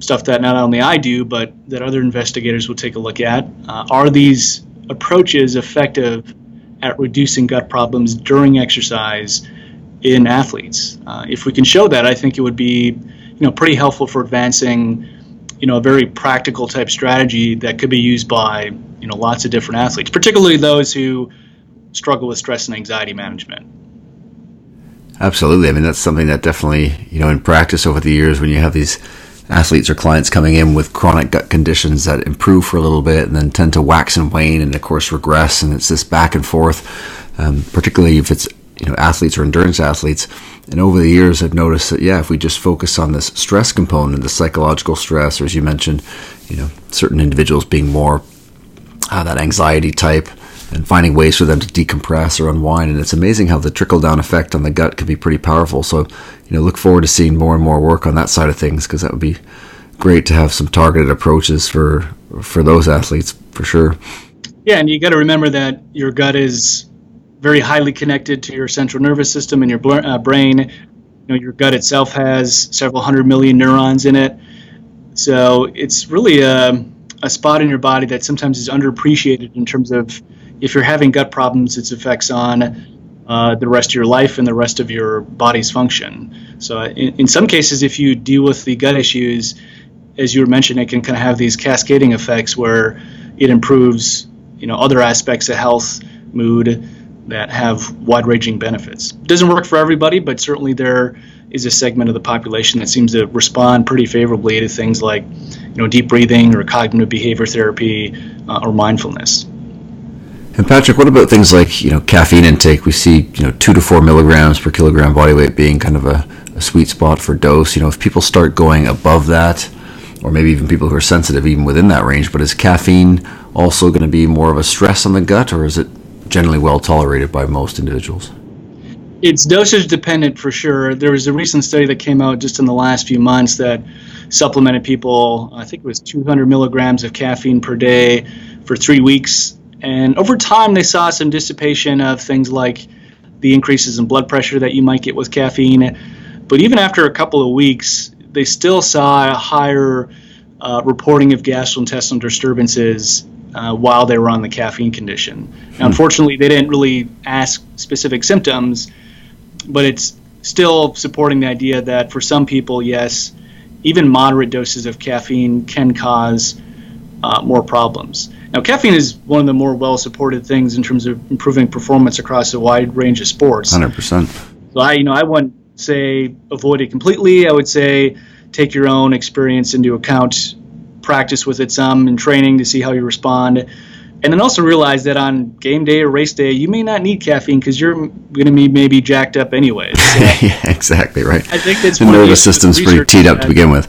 stuff that not only I do, but that other investigators will take a look at. Uh, are these approaches effective at reducing gut problems during exercise in athletes? Uh, if we can show that, I think it would be, you know, pretty helpful for advancing, you know, a very practical type strategy that could be used by, you know, lots of different athletes, particularly those who struggle with stress and anxiety management. Absolutely. I mean, that's something that definitely, you know, in practice over the years, when you have these athletes or clients coming in with chronic gut conditions that improve for a little bit and then tend to wax and wane and of course regress and it's this back and forth um, particularly if it's you know athletes or endurance athletes. And over the years i've noticed that yeah if we just focus on this stress component the psychological stress or as you mentioned you know certain individuals being more uh, that anxiety type and finding ways for them to decompress or unwind. And it's amazing how the trickle down effect on the gut can be pretty powerful. So, you know, look forward to seeing more and more work on that side of things because that would be great to have some targeted approaches for for those athletes for sure. Yeah, and you got to remember that your gut is very highly connected to your central nervous system and your bl- uh, brain. You know, your gut itself has several hundred million neurons in it. So it's really a, a spot in your body that sometimes is underappreciated in terms of if you're having gut problems, its effects on uh, the rest of your life and the rest of your body's function. So, in, in, some cases, if you deal with the gut issues, as you were mentioning, it can kind of have these cascading effects where it improves, you know, other aspects of health, mood that have wide-ranging benefits. It doesn't work for everybody, but certainly there is a segment of the population that seems to respond pretty favorably to things like, you know, deep breathing or cognitive behavior therapy uh, or mindfulness. And Patrick, what about things like you know caffeine intake? We see you know two to four milligrams per kilogram body weight being kind of a, a sweet spot for dose. You know, if people start going above that, or maybe even people who are sensitive even within that range, but is caffeine also going to be more of a stress on the gut, or is it generally well tolerated by most individuals? It's dosage dependent for sure. There was a recent study that came out just in the last few months that supplemented people. I think it was 200 milligrams of caffeine per day for three weeks and over time, they saw some dissipation of things like the increases in blood pressure that you might get with caffeine. But even after a couple of weeks, they still saw a higher uh, reporting of gastrointestinal disturbances uh, while they were on the caffeine condition. Now, hmm. unfortunately, they didn't really ask specific symptoms, but it's still supporting the idea that for some people, yes, even moderate doses of caffeine can cause uh, more problems. Now, caffeine is one of the more well-supported things in terms of improving performance across a wide range of sports. Hundred percent. So I, you know, I wouldn't say avoid it completely. I would say take your own experience into account, practice with it some in training to see how you respond, and then also realize that on game day or race day, you may not need caffeine because you're going to be maybe jacked up anyways. So yeah, exactly right. I think that's the nervous system's pretty teed up to begin with.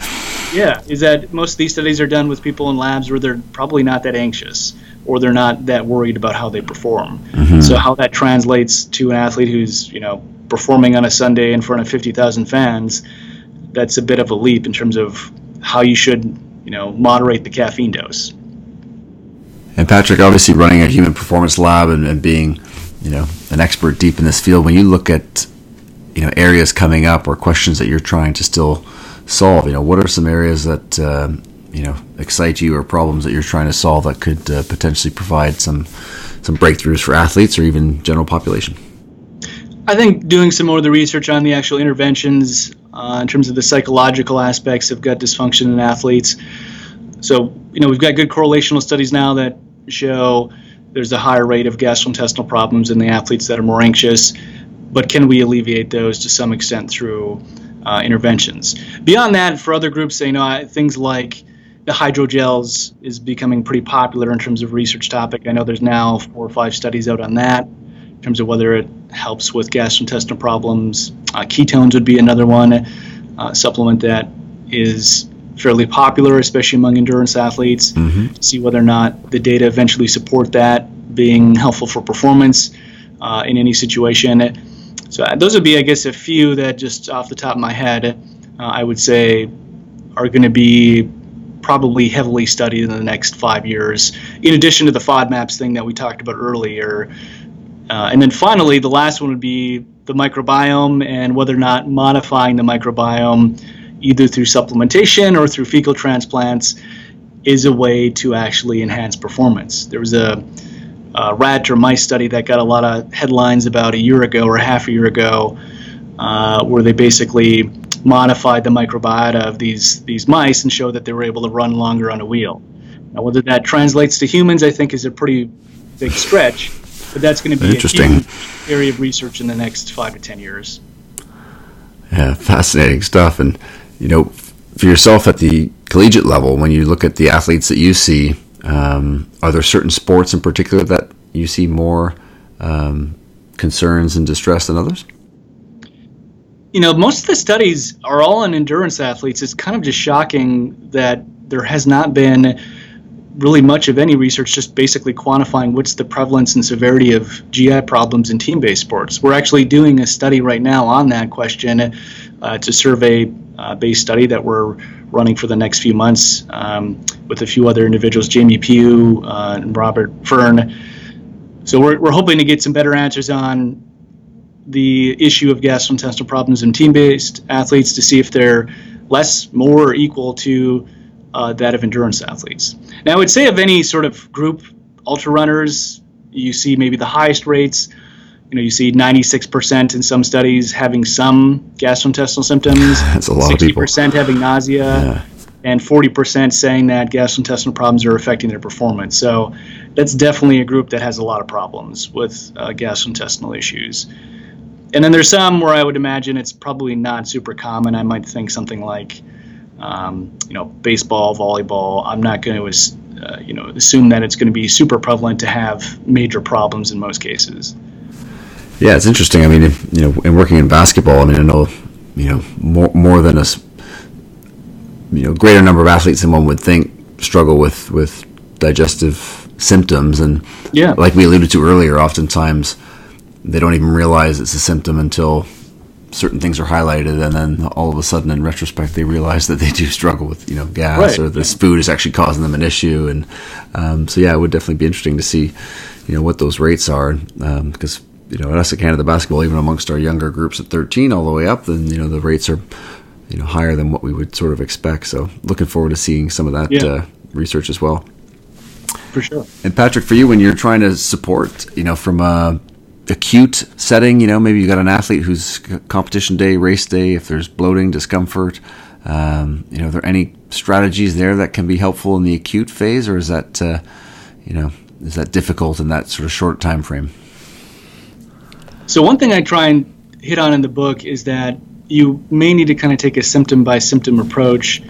Yeah, is that most of these studies are done with people in labs where they're probably not that anxious or they're not that worried about how they perform. Mm-hmm. So how that translates to an athlete who's you know performing on a Sunday in front of fifty thousand fans, that's a bit of a leap in terms of how you should you know moderate the caffeine dose. And Patrick, obviously running a human performance lab and, and being, you know, an expert deep in this field, when you look at, you know, areas coming up or questions that you're trying to still solve, you know, what are some areas that, uh, you know, excite you or problems that you're trying to solve that could uh, potentially provide some some breakthroughs for athletes or even general population? I think doing some more of the research on the actual interventions uh, in terms of the psychological aspects of gut dysfunction in athletes so, you know, we've got good correlational studies now that show there's a higher rate of gastrointestinal problems in the athletes that are more anxious, but can we alleviate those to some extent through uh, interventions? Beyond that, for other groups, you know, things like the hydrogels is becoming pretty popular in terms of research topic. I know there's now four or five studies out on that in terms of whether it helps with gastrointestinal problems. Uh, ketones would be another one uh, supplement that is fairly popular, especially among endurance athletes. Mm-hmm. See whether or not the data eventually support that being helpful for performance uh, in any situation. So uh, those would be, I guess, a few that just off the top of my head, uh, I would say are going to be probably heavily studied in the next five years. In addition to the FODMAPs thing that we talked about earlier. Uh, and then finally, the last one would be the microbiome and whether or not modifying the microbiome either through supplementation or through fecal transplants, is a way to actually enhance performance. There was a, a rat or mice study that got a lot of headlines about a year ago or half a year ago, uh, where they basically modified the microbiota of these these mice and showed that they were able to run longer on a wheel. Now, whether that translates to humans, I think, is a pretty big stretch, but that's going to be a huge area of research in the next five to ten years. Yeah, fascinating stuff, and you know, for yourself at the collegiate level, when you look at the athletes that you see, um, are there certain sports in particular that you see more um, concerns and distress than others? You know, most of the studies are all on endurance athletes. It's kind of just shocking that there has not been really much of any research just basically quantifying what's the prevalence and severity of GI problems in team based sports. We're actually doing a study right now on that question uh, a survey uh, based study that we're running for the next few months um, with a few other individuals, Jamie Pugh uh, and Robert Fern. so we're, we're hoping to get some better answers on the issue of gastrointestinal problems in team-based athletes to see if they're less, more, or equal to uh, that of endurance athletes. Now, I would say of any sort of group ultra runners, you see maybe the highest rates. You know, you see 96% in some studies having some gastrointestinal symptoms. That's a lot 60% of people. 60% having nausea. Yeah. And 40% saying that gastrointestinal problems are affecting their performance. So that's definitely a group that has a lot of problems with uh, gastrointestinal issues. And then there's some where I would imagine it's probably not super common. I might think something like, um, you know, baseball, volleyball. I'm not going to, uh, you know, assume that it's going to be super prevalent to have major problems in most cases. Yeah, it's interesting. I mean, you know, in working in basketball, I mean, I know, you know, more more than a, you know, greater number of athletes than one would think struggle with with digestive symptoms, and yeah, like we alluded to earlier, oftentimes they don't even realize it's a symptom until certain things are highlighted, and then all of a sudden, in retrospect, they realize that they do struggle with you know gas right. or this food is actually causing them an issue. And um, so, yeah, it would definitely be interesting to see you know what those rates are because. Um, you know, at us at Canada Basketball, even amongst our younger groups at 13 all the way up, then you know the rates are, you know, higher than what we would sort of expect. So, looking forward to seeing some of that yeah. uh, research as well. For sure. And Patrick, for you, when you're trying to support, you know, from a acute setting, you know, maybe you've got an athlete who's competition day, race day, if there's bloating, discomfort, um, you know, are there any strategies there that can be helpful in the acute phase, or is that, uh, you know, is that difficult in that sort of short time frame? So one thing I try and hit on in the book is that you may need to kind of take a symptom by symptom approach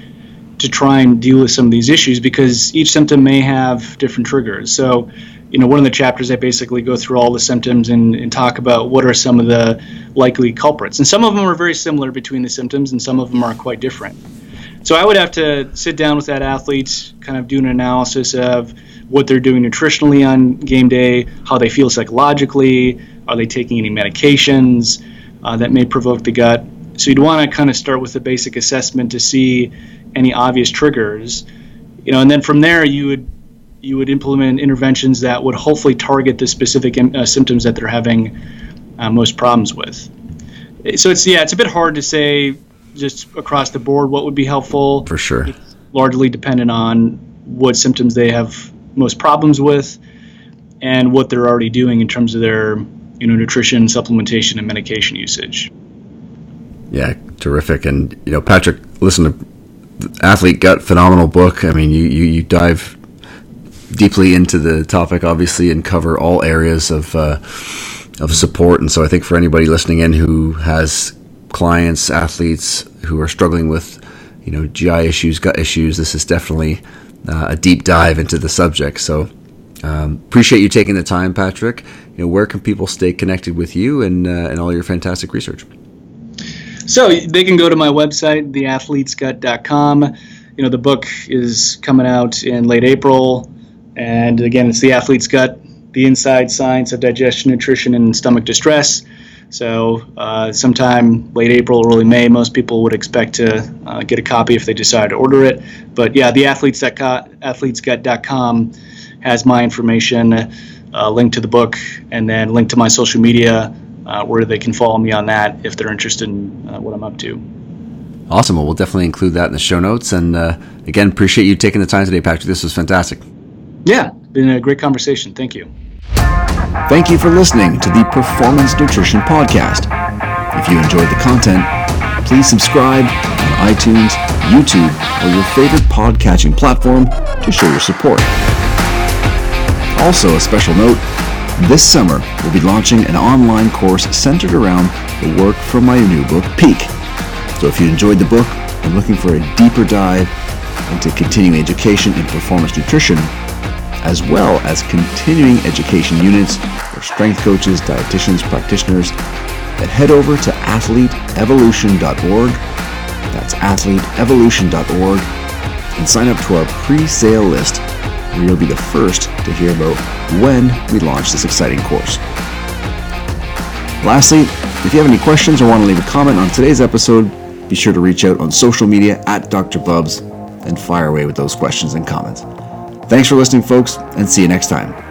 to try and deal with some of these issues because each symptom may have different triggers. So you know, one of the chapters I basically go through all the symptoms and, and, talk about what are some of the likely culprits. And some of them are very similar between the symptoms, and some of them are quite different. So I would have to sit down with that athlete, kind of do an analysis of what they're doing nutritionally on game day, how they feel psychologically, are they taking any medications uh, that may provoke the gut. So you'd want to kind of start with a basic assessment to see any obvious triggers, you know, and then from there you would you would implement interventions that would hopefully target the specific uh, symptoms that they're having uh, most problems with. So it's yeah, it's a bit hard to say just across the board what would be helpful. For sure. It's largely dependent on what symptoms they have most problems with and what they're already doing in terms of their you know nutrition, supplementation, and medication usage. Yeah, terrific. And you know, Patrick, listen to Athlete Gut, phenomenal book. I mean, you you, you dive deeply into the topic, obviously, and cover all areas of uh, of support. And so, I think for anybody listening in who has clients, athletes who are struggling with, you know, GI issues, gut issues, this is definitely uh, a deep dive into the subject. So, um, appreciate you taking the time, Patrick. You know, where can people stay connected with you and uh, and all your fantastic research? So they can go to my website, theathletesgut.com. You know, the book is coming out in late April. And again, it's the athlete's gut, the inside science of digestion, nutrition, and stomach distress. So, uh, sometime late April, early May, most people would expect to uh, get a copy if they decide to order it. But yeah, the athletesgut.com has my information, uh, link to the book, and then link to my social media uh, where they can follow me on that if they're interested in uh, what I'm up to. Awesome. Well, we'll definitely include that in the show notes. And uh, again, appreciate you taking the time today, Patrick. This was fantastic. Yeah, been a great conversation. Thank you. Thank you for listening to the Performance Nutrition Podcast. If you enjoyed the content, please subscribe on iTunes, YouTube, or your favorite podcatching platform to show your support. Also, a special note this summer, we'll be launching an online course centered around the work from my new book, Peak. So if you enjoyed the book and looking for a deeper dive into continuing education in performance nutrition, as well as continuing education units for strength coaches, dietitians, practitioners, then head over to athleteevolution.org. That's athleteevolution.org and sign up to our pre-sale list where you'll be the first to hear about when we launch this exciting course. Lastly, if you have any questions or want to leave a comment on today's episode, be sure to reach out on social media at Dr. Bubbs and fire away with those questions and comments. Thanks for listening, folks, and see you next time.